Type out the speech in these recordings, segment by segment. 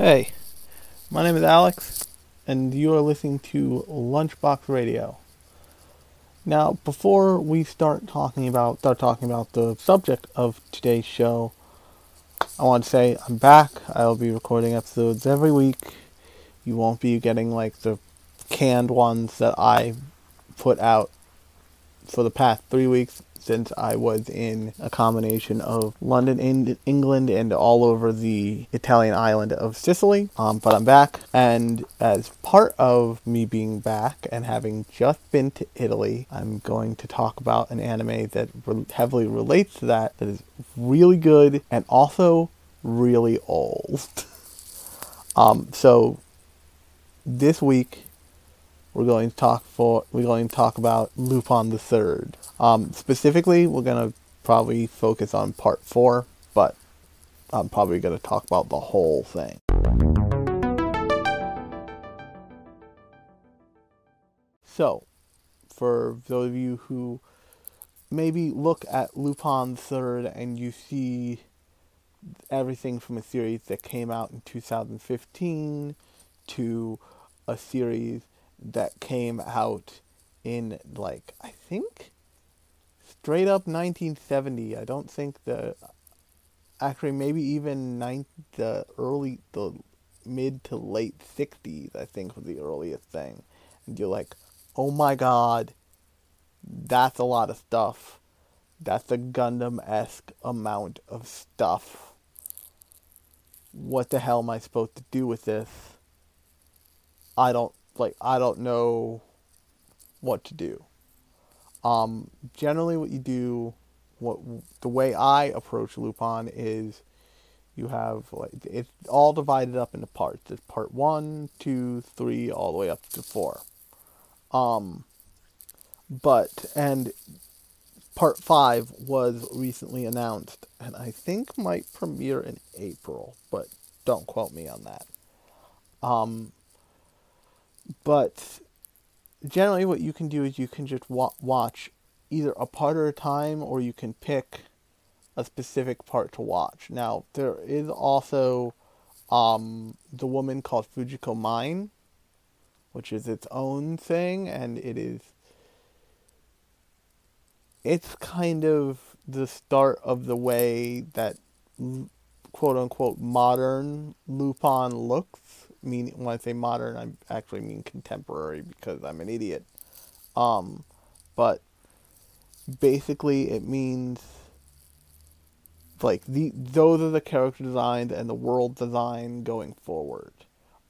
Hey, my name is Alex, and you are listening to Lunchbox Radio. Now, before we start talking about start talking about the subject of today's show, I want to say I'm back. I'll be recording episodes every week. You won't be getting like the canned ones that I put out for the past three weeks since I was in a combination of London, in England, and all over the Italian island of Sicily. Um, but I'm back, and as part of me being back and having just been to Italy, I'm going to talk about an anime that re- heavily relates to that, that is really good and also really old. um, so this week we're going to talk for we're going to talk about Lupin the Third. Um, specifically, we're going to probably focus on part four, but I'm probably going to talk about the whole thing. So, for those of you who maybe look at Lupin Third and you see everything from a series that came out in 2015 to a series that came out in like I think straight up 1970. I don't think the actually maybe even nine, the early the mid to late 60s I think was the earliest thing. And you're like, "Oh my god, that's a lot of stuff. That's a Gundam-esque amount of stuff. What the hell am I supposed to do with this?" I don't like I don't know what to do. Um, generally, what you do, what the way I approach Lupin is, you have it's all divided up into parts. It's part one, two, three, all the way up to four. Um, but and part five was recently announced, and I think might premiere in April, but don't quote me on that. Um, but generally, what you can do is you can just wa- watch either a part at a time or you can pick a specific part to watch. Now, there is also um, the woman called Fujiko Mine, which is its own thing, and it is. It's kind of the start of the way that quote unquote modern Lupin looks mean when I say modern, I actually mean contemporary because I'm an idiot. Um, but basically, it means like the those are the character designs and the world design going forward.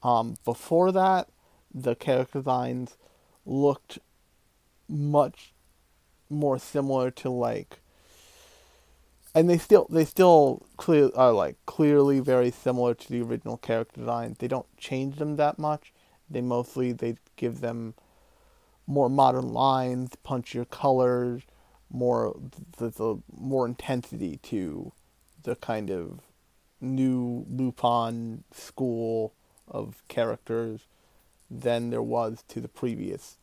Um, before that, the character designs looked much more similar to like and they still they still clear are like clearly very similar to the original character design. They don't change them that much. They mostly they give them more modern lines, punchier colors, more the, the more intensity to the kind of new Lupin school of characters than there was to the previous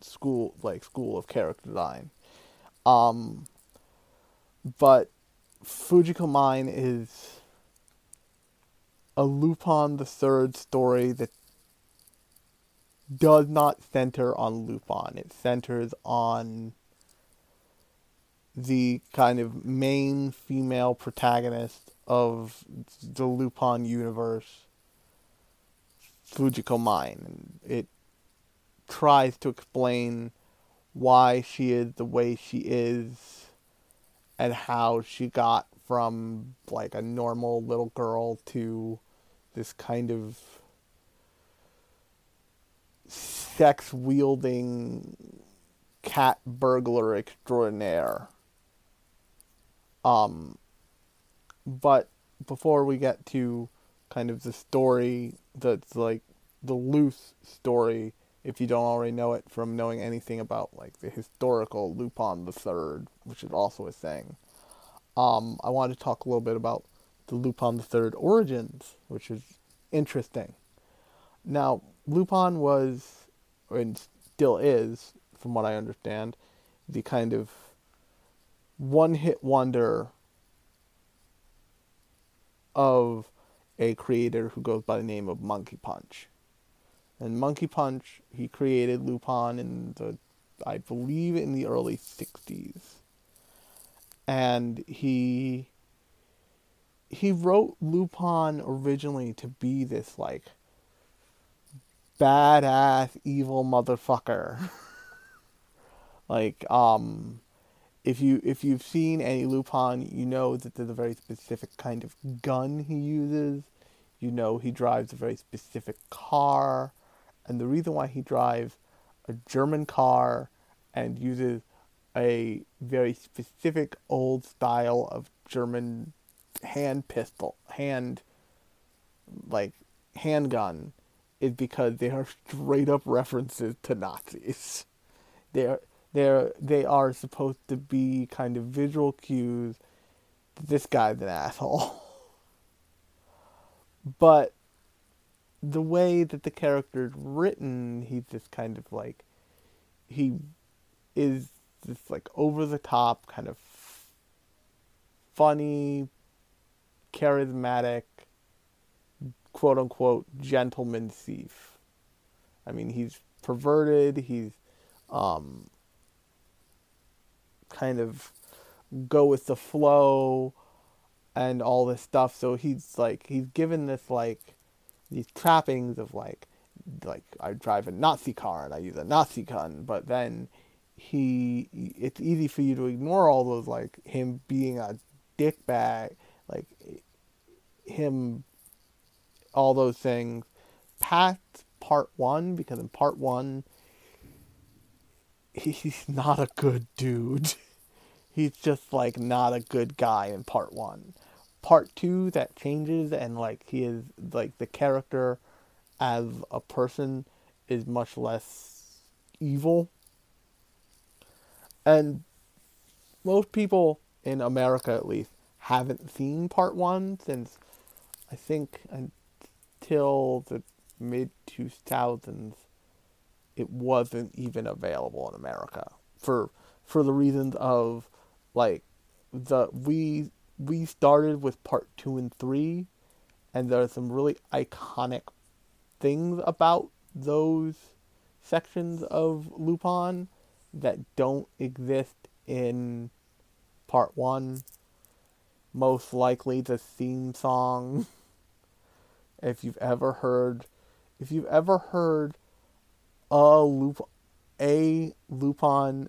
school like school of character design. Um, but Fujiko Mine is a Lupin the Third story that does not center on Lupin. It centers on the kind of main female protagonist of the Lupin universe, Fujiko Mine. It tries to explain why she is the way she is and how she got from like a normal little girl to this kind of sex wielding cat burglar extraordinaire. Um, but before we get to kind of the story that's like the loose story if you don't already know it from knowing anything about like the historical Lupin the Third, which is also a thing. Um, I wanted to talk a little bit about the Lupin the Third origins, which is interesting. Now, Lupin was, and still is, from what I understand, the kind of one hit wonder of a creator who goes by the name of Monkey Punch. And Monkey Punch, he created Lupin in the, I believe, in the early 60s. And he he wrote Lupin originally to be this like badass evil motherfucker. like um if you if you've seen any Lupin, you know that there's a very specific kind of gun he uses. You know he drives a very specific car, and the reason why he drives a German car and uses a very specific old style of German hand pistol, hand like handgun is because they are straight up references to Nazis. They are they're they are supposed to be kind of visual cues. This guy's an asshole. but the way that the character is written, he's just kind of like he is this like over the top kind of funny, charismatic, quote unquote gentleman thief. I mean, he's perverted. He's um, kind of go with the flow and all this stuff. So he's like he's given this like these trappings of like like I drive a Nazi car and I use a Nazi gun, but then he it's easy for you to ignore all those like him being a dickbag, like him all those things past part one because in part one he's not a good dude. he's just like not a good guy in part one. Part two that changes and like he is like the character as a person is much less evil. And most people in America at least haven't seen part one since I think until the mid 2000s it wasn't even available in America for for the reasons of like the we we started with part 2 and 3 and there are some really iconic things about those sections of Lupin that don't exist in part 1 most likely the theme song. If you've ever heard if you've ever heard a loop a Lupin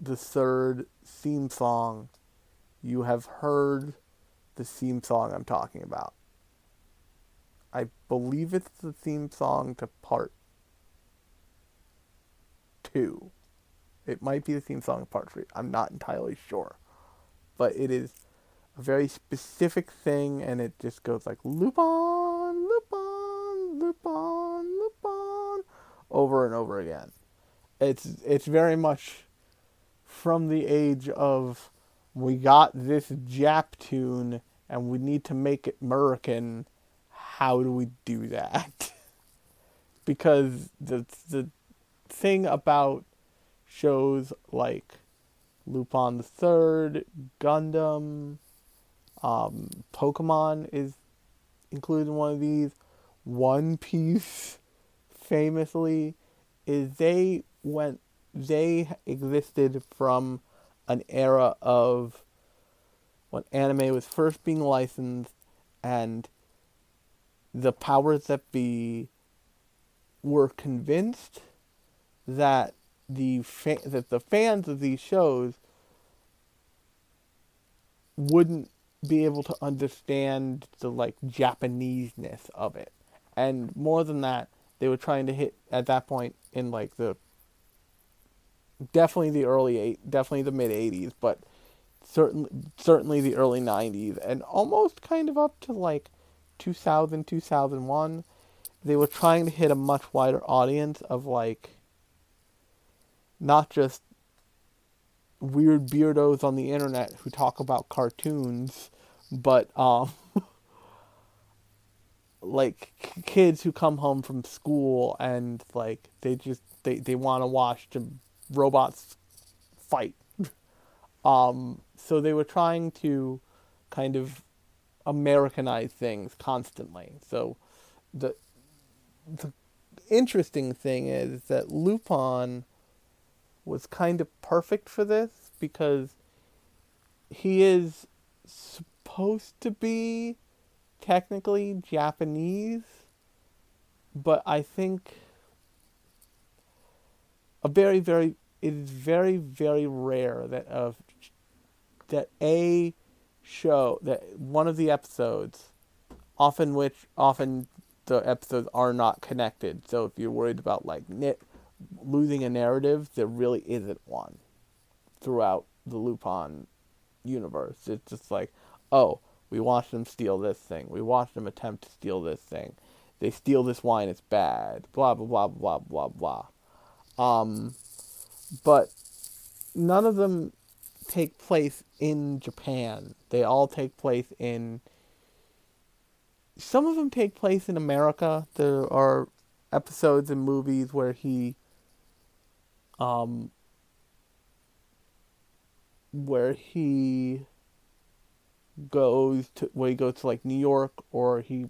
the third theme song you have heard the theme song I'm talking about. I believe it's the theme song to part 2. It might be the theme song to part 3. I'm not entirely sure. But it is a very specific thing and it just goes like loop on, loop on, loop on, loop on over and over again. It's it's very much from the age of we got this Jap tune and we need to make it American. How do we do that? because the the thing about shows like Lupin the Third, Gundam, um, Pokemon is included in one of these. One Piece, famously, is they went, they existed from an era of when anime was first being licensed and the powers that be were convinced that the fa- that the fans of these shows wouldn't be able to understand the like Japaneseness of it. And more than that, they were trying to hit at that point in like the definitely the early eight, definitely the mid '80s, but certainly certainly the early '90s, and almost kind of up to like 2000, 2001. They were trying to hit a much wider audience of like not just weird beardos on the internet who talk about cartoons, but um, like kids who come home from school and like they just they, they want to watch robots fight. um, so they were trying to kind of Americanize things constantly. So the the interesting thing is that Lupin was kind of perfect for this because he is supposed to be technically Japanese, but I think a very very it is very very rare that of that a show that one of the episodes often which often the episodes are not connected. So if you're worried about like nit losing a narrative, there really isn't one throughout the Lupin universe. It's just like, oh, we watched them steal this thing. We watched them attempt to steal this thing. They steal this wine, it's bad. Blah blah blah blah blah blah. Um, but none of them take place in Japan. They all take place in. Some of them take place in America. There are episodes and movies where he um where he goes to where he goes to like New York or he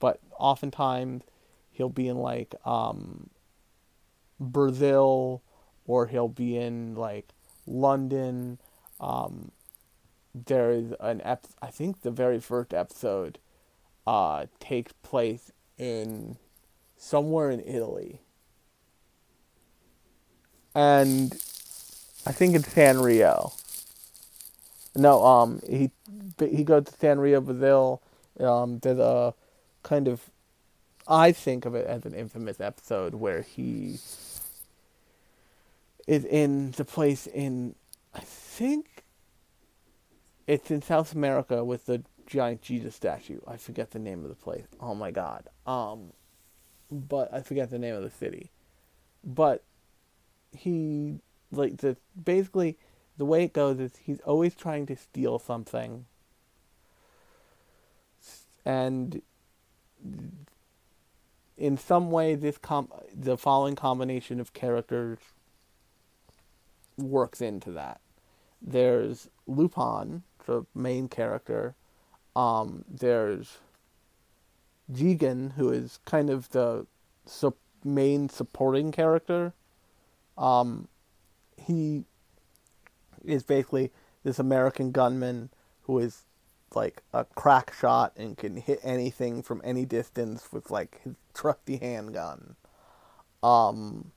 but oftentimes he'll be in like um Brazil or he'll be in like London. Um there is an ep- I think the very first episode uh takes place in somewhere in Italy. And I think it's Sanrio. No, um, he he goes to Sanrio, Brazil. Um, there's a kind of, I think of it as an infamous episode where he is in the place in, I think, it's in South America with the giant Jesus statue. I forget the name of the place. Oh my god. Um, but I forget the name of the city. But he like the basically the way it goes is he's always trying to steal something and in some way this com the following combination of characters works into that there's lupin the main character um, there's Jigen, who is kind of the su- main supporting character. Um, he is basically this American gunman who is like a crack shot and can hit anything from any distance with like his trusty handgun. Um,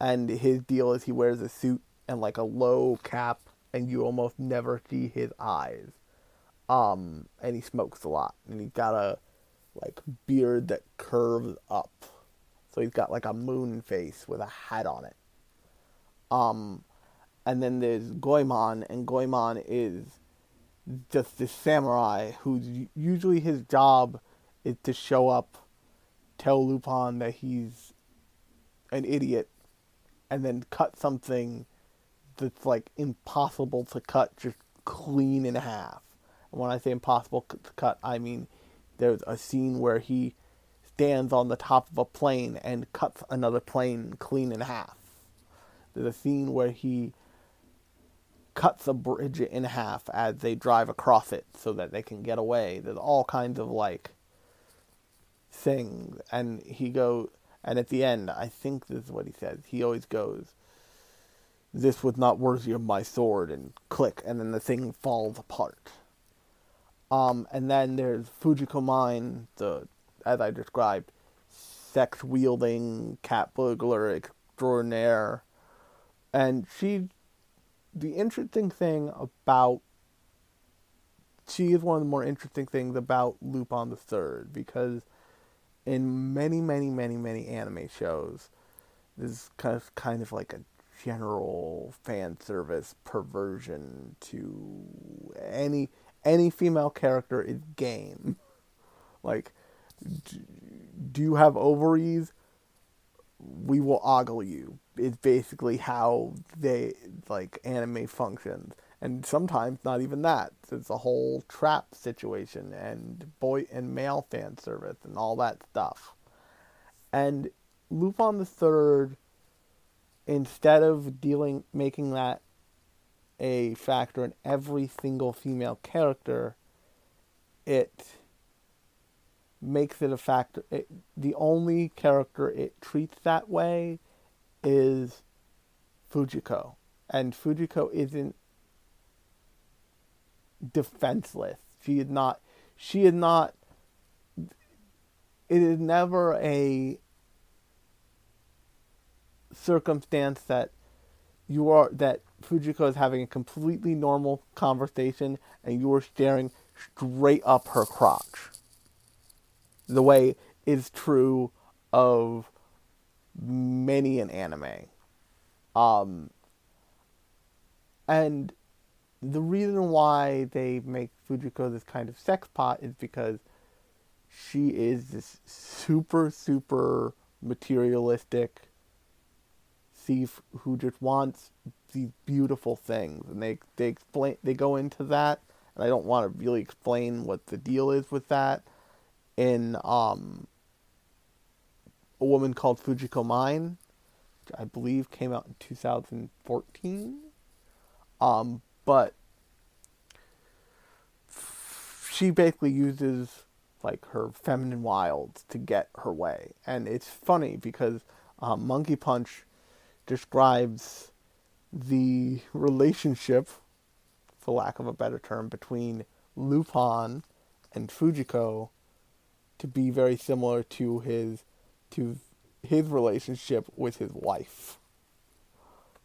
and his deal is he wears a suit and like a low cap, and you almost never see his eyes. Um, and he smokes a lot, and he's got a like beard that curves up, so he's got like a moon face with a hat on it. Um, and then there's Goemon, and Goemon is just this samurai who's usually his job is to show up, tell Lupin that he's an idiot, and then cut something that's like impossible to cut just clean in half. And when I say impossible to cut, I mean there's a scene where he stands on the top of a plane and cuts another plane clean in half. There's a scene where he cuts a bridge in half as they drive across it so that they can get away. There's all kinds of like things, and he go and at the end, I think this is what he says. He always goes, "This was not worthy of my sword," and click, and then the thing falls apart. Um, and then there's Fujiko Mine, the as I described, sex wielding cat burglar extraordinaire, and she the interesting thing about she is one of the more interesting things about Lupin the Third because in many, many, many, many anime shows, this is kind of kind of like a general fan service perversion to any any female character is game. Like, do you have ovaries? we will ogle you is basically how they like anime functions and sometimes not even that it's a whole trap situation and boy and male fan service and all that stuff and lupin the third instead of dealing making that a factor in every single female character it makes it a factor. It, the only character it treats that way is Fujiko. And Fujiko isn't defenseless. She is not. She is not. It is never a circumstance that you are that Fujiko is having a completely normal conversation and you are staring straight up her crotch. The way is true of many an anime. Um, and the reason why they make Fujiko this kind of sex pot is because she is this super, super materialistic thief who just wants these beautiful things. And they, they explain, they go into that, and I don't want to really explain what the deal is with that in, um, a woman called Fujiko Mine, I believe came out in 2014. Um, but she basically uses like her feminine wilds to get her way, and it's funny because um, Monkey Punch describes the relationship, for lack of a better term, between Lupin and Fujiko to be very similar to his to his relationship with his wife,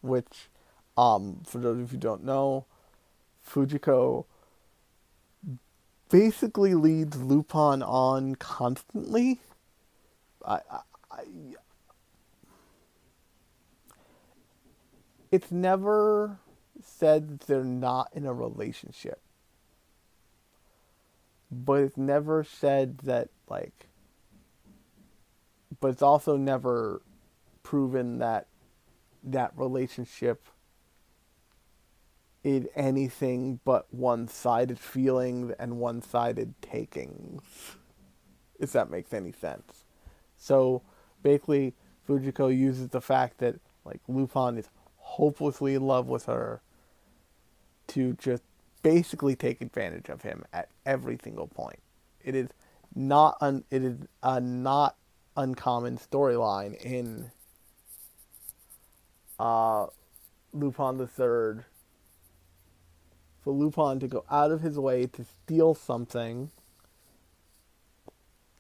which, um, for those of you who don't know, Fujiko basically leads Lupin on constantly. I, I, I, it's never said they're not in a relationship, but it's never said that like but it's also never proven that that relationship is anything but one-sided feelings and one-sided takings if that makes any sense so basically fujiko uses the fact that like lupin is hopelessly in love with her to just basically take advantage of him at every single point it is not un, it is a not uncommon storyline in uh, Lupin the Third. For Lupin to go out of his way to steal something,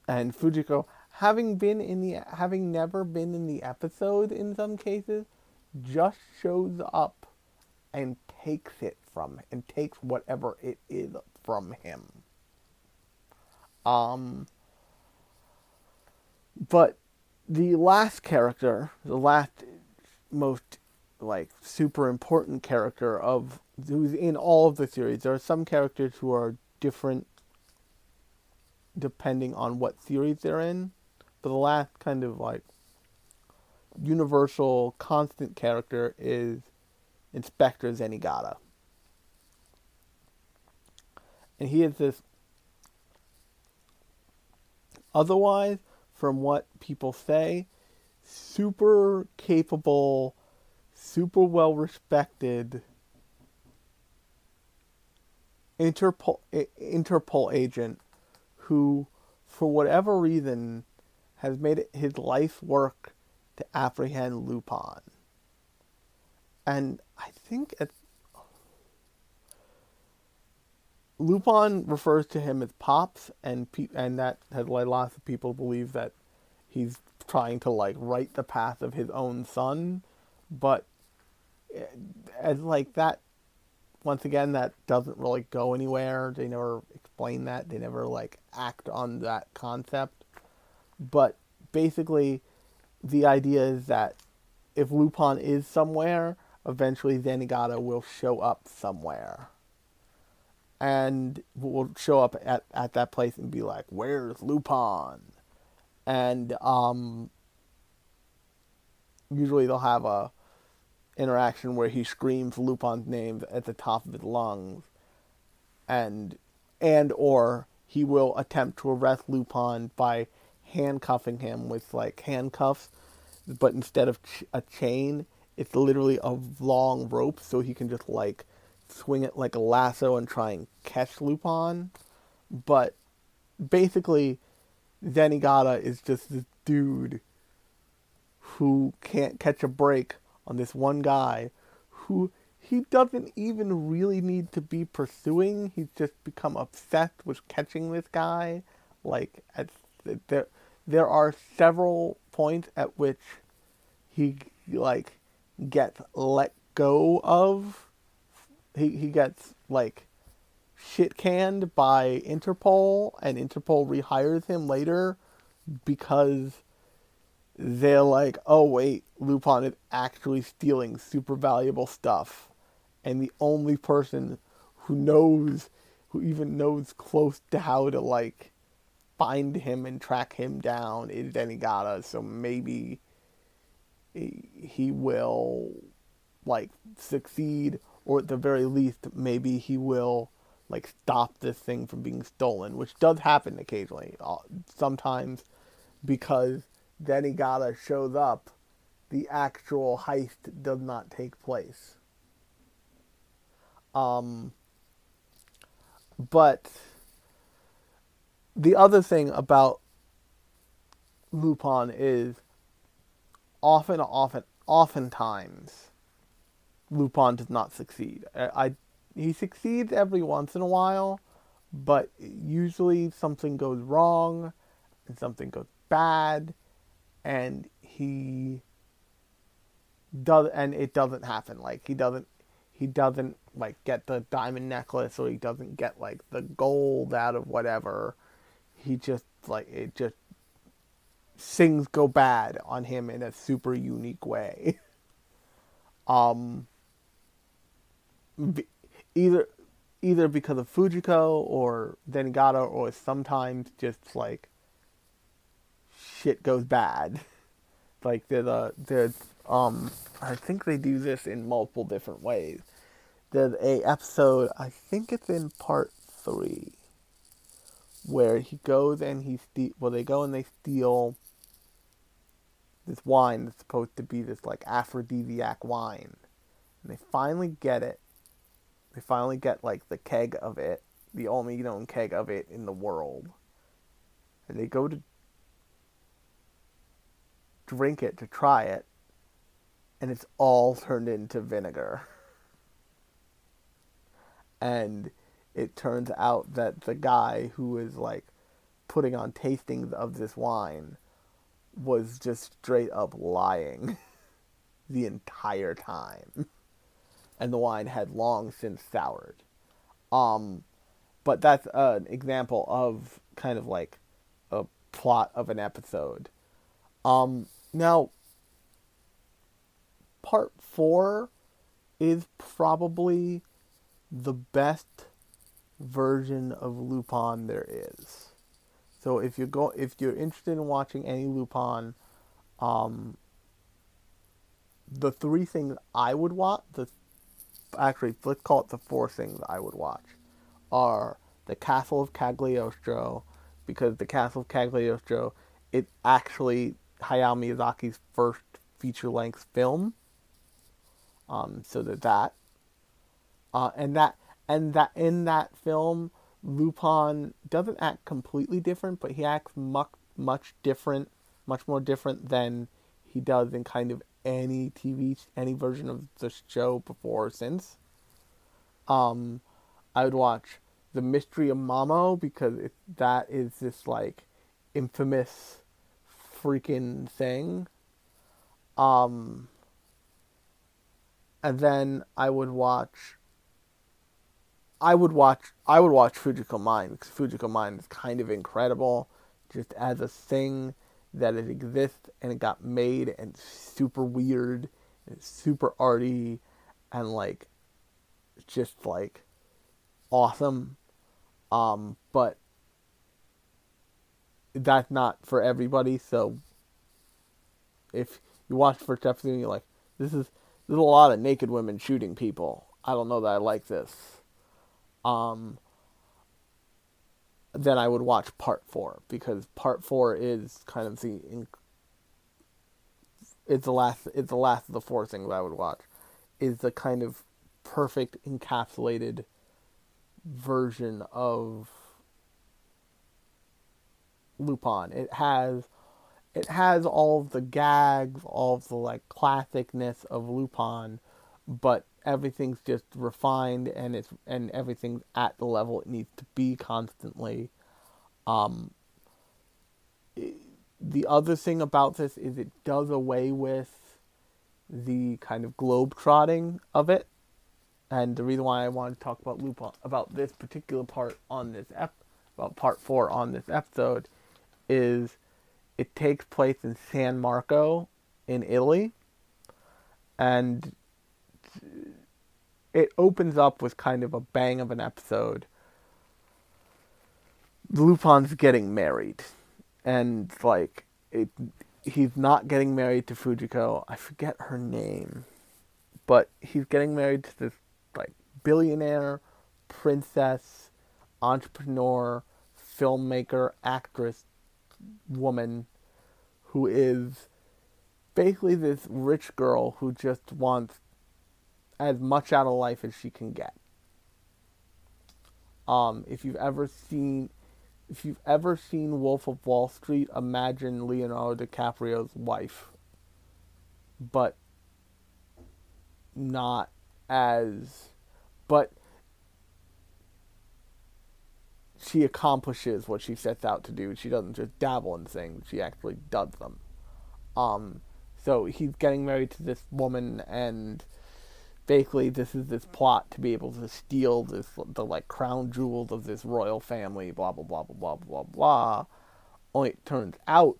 and Fujiko, having been in the, having never been in the episode in some cases, just shows up and takes it from and takes whatever it is from him. Um, but the last character, the last most like super important character of who's in all of the series. There are some characters who are different depending on what series they're in, but the last kind of like universal constant character is Inspector Zenigata. And he is this otherwise from what people say, super capable, super well respected Interpol Interpol agent who, for whatever reason, has made it his life work to apprehend Lupin. And I think at Lupin refers to him as Pops, and pe- and that has led lots of people to believe that he's trying to like write the path of his own son, but eh, as like that, once again, that doesn't really go anywhere. They never explain that. They never like act on that concept. But basically, the idea is that if Lupin is somewhere, eventually Zenigata will show up somewhere and will show up at, at that place and be like, "Where's Lupin?" And um, usually they'll have a interaction where he screams Lupin's name at the top of his lungs, and and or he will attempt to arrest Lupin by handcuffing him with like handcuffs, but instead of ch- a chain, it's literally a long rope, so he can just like swing it like a lasso and try and catch Lupin. but basically, Zenigata is just this dude who can't catch a break on this one guy who he doesn't even really need to be pursuing. He's just become obsessed with catching this guy. Like at there, there are several points at which he like gets let go of. He he gets like shit canned by Interpol, and Interpol rehires him later because they're like, oh wait, Lupin is actually stealing super valuable stuff, and the only person who knows, who even knows close to how to like find him and track him down is Zenigata. So maybe he will like succeed, or at the very least, maybe he will like stop this thing from being stolen, which does happen occasionally. Uh, sometimes because Zenigata shows up, the actual heist does not take place. Um, but the other thing about Lupin is often, often, oftentimes Lupin does not succeed. I, I he succeeds every once in a while, but usually something goes wrong and something goes bad and he does and it doesn't happen. Like he doesn't he doesn't like get the diamond necklace or he doesn't get like the gold out of whatever. He just like it just things go bad on him in a super unique way. Um either either because of Fujiko or Zenigata or sometimes just like shit goes bad. Like there's a there's um I think they do this in multiple different ways. There's a episode I think it's in part three where he goes and he steal well they go and they steal this wine that's supposed to be this like aphrodisiac wine. And they finally get it they finally get like the keg of it, the only known keg of it in the world. And they go to drink it to try it, and it's all turned into vinegar. And it turns out that the guy who is like putting on tastings of this wine was just straight up lying the entire time and the wine had long since soured. Um, but that's an example of kind of like a plot of an episode. Um, now, part four is probably the best version of Lupin there is. So if you go, if you're interested in watching any Lupin, um, the three things I would watch, the actually, let's call it the four things I would watch are the Castle of Cagliostro, because the Castle of Cagliostro it's actually Hayao Miyazaki's first feature length film. Um, so there's that. Uh, and that and that in that film, Lupin doesn't act completely different, but he acts much much different, much more different than he does in kind of any TV, any version of the show before or since. Um, I would watch The Mystery of Mamo because it, that is this like infamous freaking thing. Um, and then I would watch. I would watch. I would watch Fujiko Mine because Fujiko Mine is kind of incredible, just as a thing that it exists and it got made and super weird and super arty and like just like awesome um but that's not for everybody so if you watch the first episode and you're like this is there's a lot of naked women shooting people. I don't know that i like this. Um then I would watch part four because part four is kind of the it's the last it's the last of the four things I would watch is the kind of perfect encapsulated version of Lupin. It has it has all the gags, all the like classicness of Lupin, but everything's just refined and it's and everything's at the level it needs to be constantly. Um, the other thing about this is it does away with the kind of globe trotting of it, and the reason why I wanted to talk about Lupin about this particular part on this ep about part four on this episode is it takes place in San Marco in Italy, and it opens up with kind of a bang of an episode. Lupin's getting married, and like it, he's not getting married to Fujiko. I forget her name, but he's getting married to this like billionaire princess, entrepreneur, filmmaker, actress woman who is basically this rich girl who just wants as much out of life as she can get. Um, if you've ever seen, if you've ever seen Wolf of Wall Street, imagine Leonardo DiCaprio's wife, but not as, but she accomplishes what she sets out to do. She doesn't just dabble in things; she actually does them. Um, so he's getting married to this woman, and basically, this is this plot to be able to steal this the like crown jewels of this royal family. Blah blah blah blah blah blah blah. Only it turns out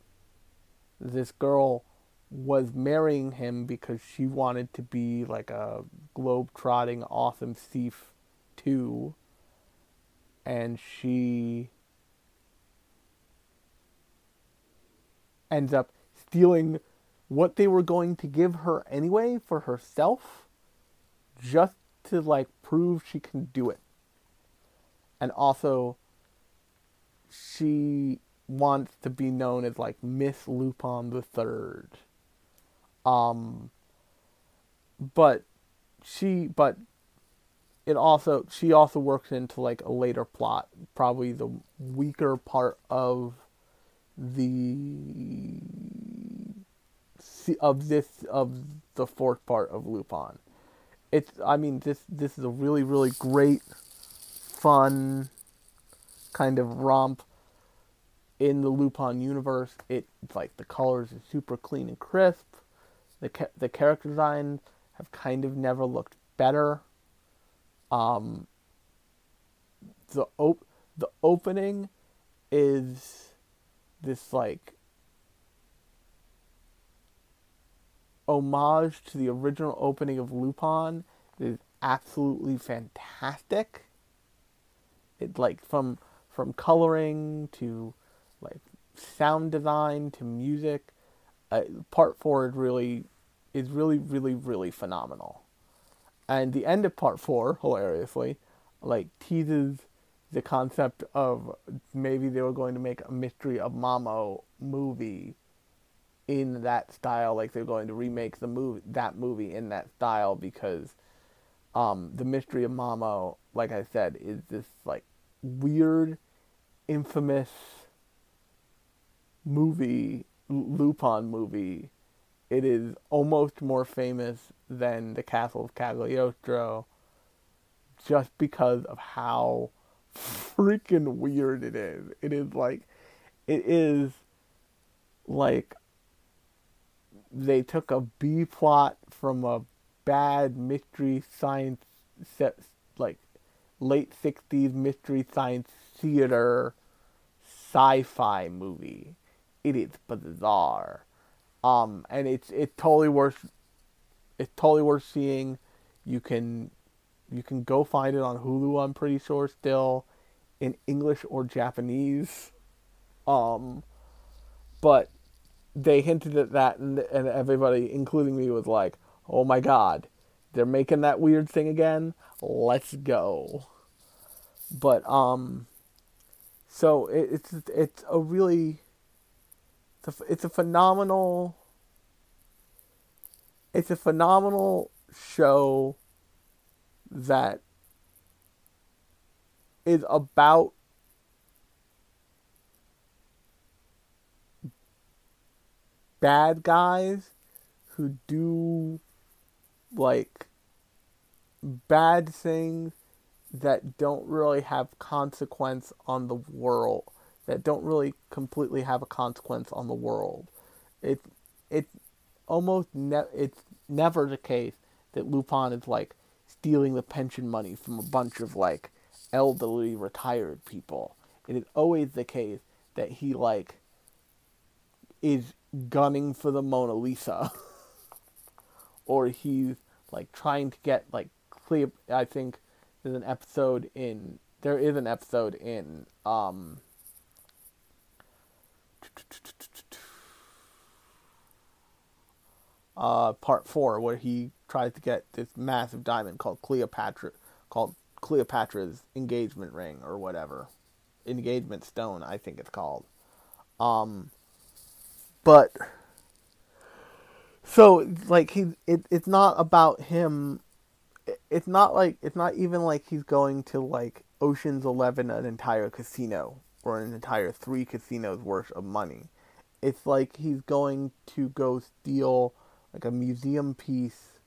this girl was marrying him because she wanted to be like a globe trotting awesome thief too and she ends up stealing what they were going to give her anyway for herself just to like prove she can do it. And also she wants to be known as like miss lupin the third. Um but she but it also she also works into like a later plot, probably the weaker part of the of this of the fourth part of Lupin. It's I mean this this is a really really great fun kind of romp in the Lupin universe. It like the colors are super clean and crisp. The the character designs have kind of never looked better. Um, the op- the opening is this like homage to the original opening of Lupin it is absolutely fantastic. It like from from coloring to like sound design to music. Uh, part four is really is really really really phenomenal. And the end of part four, hilariously, like teases the concept of maybe they were going to make a Mystery of Mamo movie in that style, like they're going to remake the movie that movie in that style because um, the Mystery of Mamo, like I said, is this like weird, infamous movie, Lupin movie it is almost more famous than the Castle of Cagliostro just because of how freaking weird it is. It is like, it is like they took a B plot from a bad mystery science set, like late 60s mystery science theater sci fi movie. It is bizarre um, and it's it's totally worth it's totally worth seeing. You can you can go find it on Hulu. I'm pretty sure still in English or Japanese. Um, but they hinted at that, and and everybody, including me, was like, "Oh my god, they're making that weird thing again. Let's go." But um, so it, it's it's a really it's a, it's a phenomenal it's a phenomenal show that is about bad guys who do like bad things that don't really have consequence on the world that don't really completely have a consequence on the world. It it's almost ne- it's never the case that Lupin is like stealing the pension money from a bunch of like elderly retired people. It is always the case that he like is gunning for the Mona Lisa. Or he's like trying to get like Cleo I think there's an episode in there is an episode in um uh part 4 where he tries to get this massive diamond called Cleopatra called Cleopatra's engagement ring or whatever. Engagement stone I think it's called. Um but so like he it, it's not about him. It's not like it's not even like he's going to like Ocean's 11 an entire casino or an entire three casinos worth of money. It's like he's going to go steal like a museum piece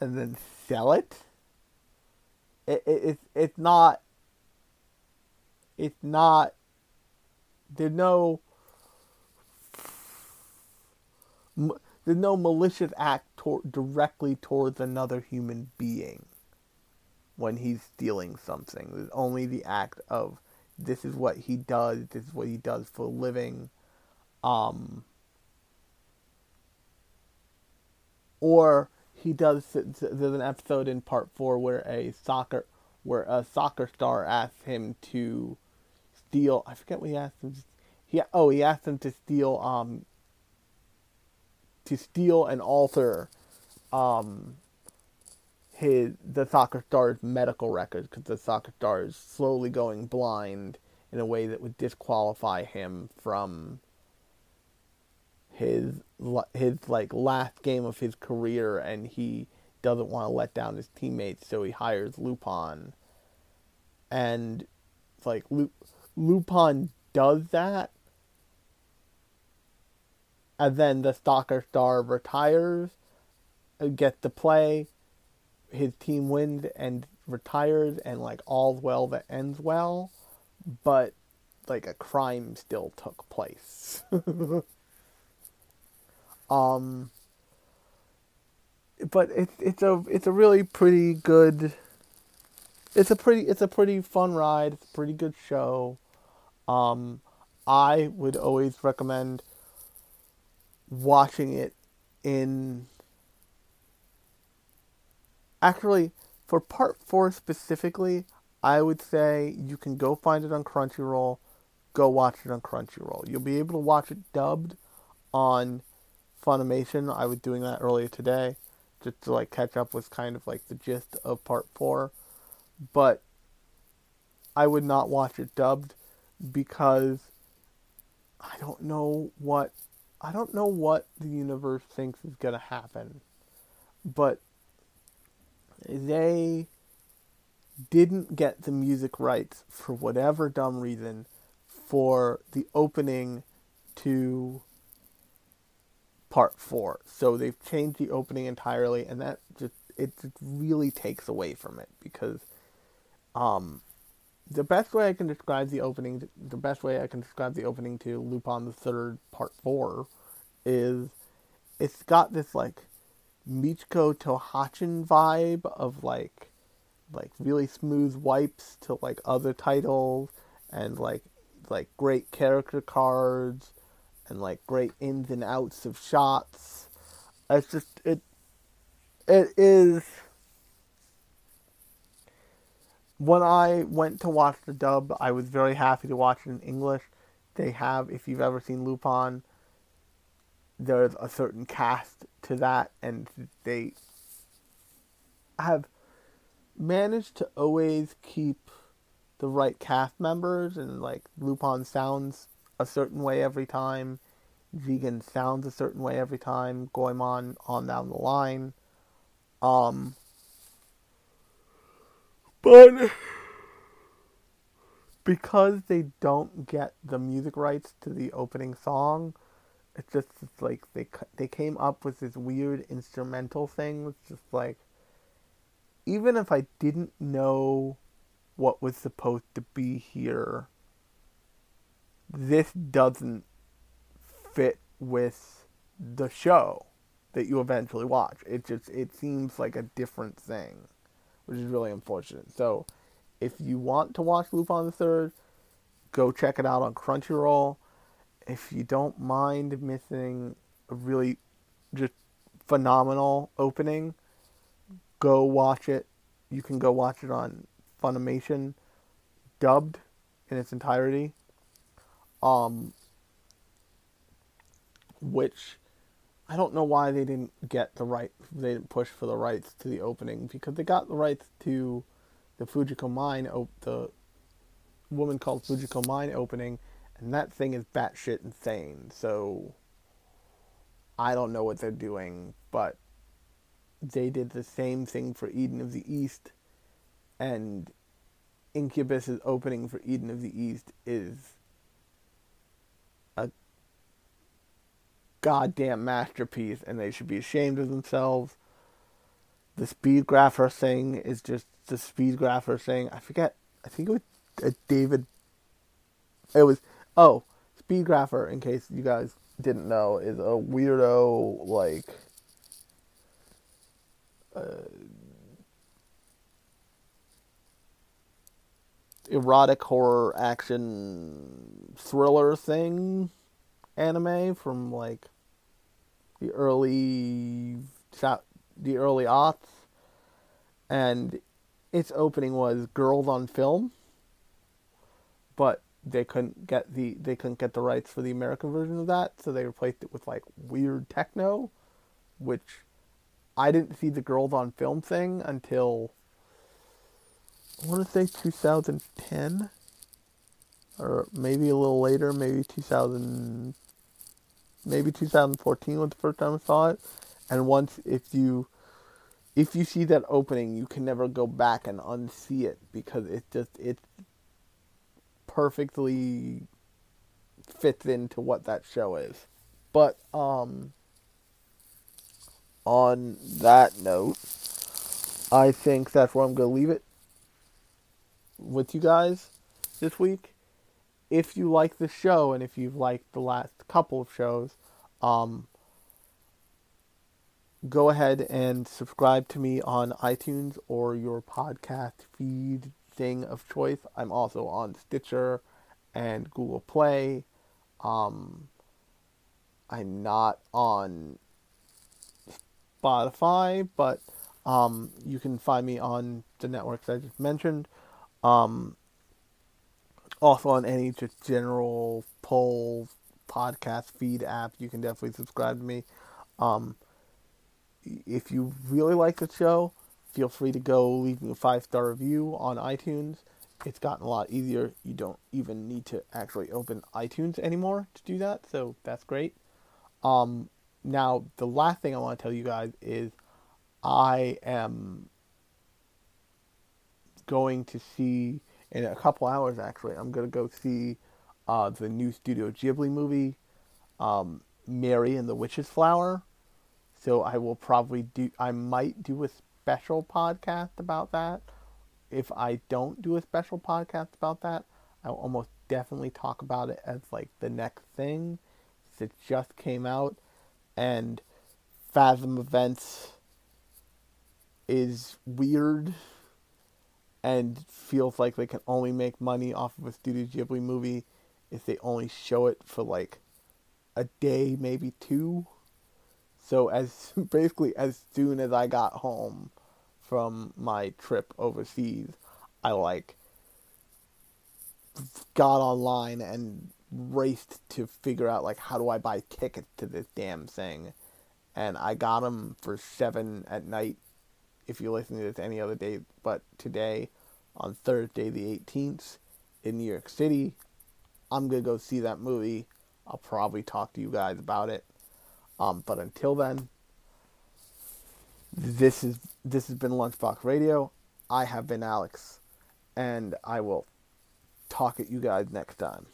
and then sell it. It, it it's it's not it's not there's no there's no malicious act tor- directly towards another human being when he's stealing something. There's only the act of this is what he does, this is what he does for a living. Um, or he does. There's an episode in part four where a soccer, where a soccer star asks him to steal. I forget what he asked him. He oh he asked him to steal um to steal and alter um, his the soccer star's medical records because the soccer star is slowly going blind in a way that would disqualify him from his his like last game of his career and he doesn't want to let down his teammates so he hires Lupin. And like Lupin does that and then the soccer star retires, uh, gets to play, his team wins and retires, and like all's well that ends well, but like a crime still took place. um, but it's it's a it's a really pretty good. It's a pretty it's a pretty fun ride. It's a pretty good show. Um, I would always recommend watching it in actually for part 4 specifically I would say you can go find it on Crunchyroll. Go watch it on Crunchyroll. You'll be able to watch it dubbed on Funimation. I was doing that earlier today just to like catch up with kind of like the gist of part 4 but I would not watch it dubbed because I don't know what I don't know what the universe thinks is going to happen, but they didn't get the music rights for whatever dumb reason for the opening to part 4. So they've changed the opening entirely and that just it really takes away from it because um the best way I can describe the opening, the best way I can describe the opening to Lupin the Third Part Four, is it's got this like Michiko to Hatchin vibe of like like really smooth wipes to like other titles and like like great character cards and like great ins and outs of shots. It's just it it is when I went to watch the dub, I was very happy to watch it in English. They have, if you've ever seen Lupin, there's a certain cast to that, and they have managed to always keep the right cast members, and like Lupin sounds a certain way every time, Jigen sounds a certain way every time, Goemon on down the line. Um, but because they don't get the music rights to the opening song, it's just it's like they they came up with this weird instrumental thing. It's just like even if I didn't know what was supposed to be here, this doesn't fit with the show that you eventually watch. It just it seems like a different thing, which is really unfortunate. So, if you want to watch Lupin the Third, go check it out on Crunchyroll. If you don't mind missing a really just phenomenal opening, go watch it. You can go watch it on Funimation, dubbed in its entirety. Um, which I don't know why they didn't get the right. They didn't push for the rights to the opening because they got the rights to the Fujiko Mine, op- the woman called Fujiko Mine opening, and that thing is batshit insane. So I don't know what they're doing, but they did the same thing for Eden of the East, and Incubus's opening for Eden of the East is a goddamn masterpiece, and they should be ashamed of themselves. The speed grapher thing is just the speed grapher thing. I forget. I think it was uh, David. It was oh Speedgrapher. In case you guys didn't know, is a weirdo like. Uh, erotic horror action thriller thing anime from like the early the early aughts and its opening was girls on film but they couldn't get the they couldn't get the rights for the American version of that so they replaced it with like weird techno which I didn't see the girls on film thing until I want to say 2010 or maybe a little later, maybe 2000 maybe 2014 was the first time I saw it. And once if you if you see that opening, you can never go back and unsee it because it just it perfectly fits into what that show is. But um on that note, I think that's where I'm going to leave it with you guys this week. If you like the show and if you've liked the last couple of shows, um, go ahead and subscribe to me on iTunes or your podcast feed thing of choice. I'm also on Stitcher and Google Play. Um, I'm not on Spotify, but um, you can find me on the networks I just mentioned. Um, also on any just general poll podcast feed app, you can definitely subscribe to me. Um, if you really like the show, feel free to go leave me a five star review on iTunes. It's gotten a lot easier. You don't even need to actually open iTunes anymore to do that, so that's great. Um, now, the last thing I want to tell you guys is I am going to see in a couple hours. Actually, I'm going to go see uh, the new Studio Ghibli movie, um, Mary and the Witch's Flower. So I will probably do. I might do a special podcast about that. If I don't do a special podcast about that, I'll almost definitely talk about it as like the next thing. It just came out, and Fathom Events is weird and feels like they can only make money off of a Studio Ghibli movie if they only show it for like a day, maybe two. So as basically as soon as I got home from my trip overseas, I like got online and raced to figure out like how do I buy tickets to this damn thing, and I got them for seven at night. If you listen to this any other day, but today, on Thursday the 18th, in New York City, I'm gonna go see that movie. I'll probably talk to you guys about it. Um, but until then, this is this has been Lunchbox Radio. I have been Alex, and I will talk at you guys next time.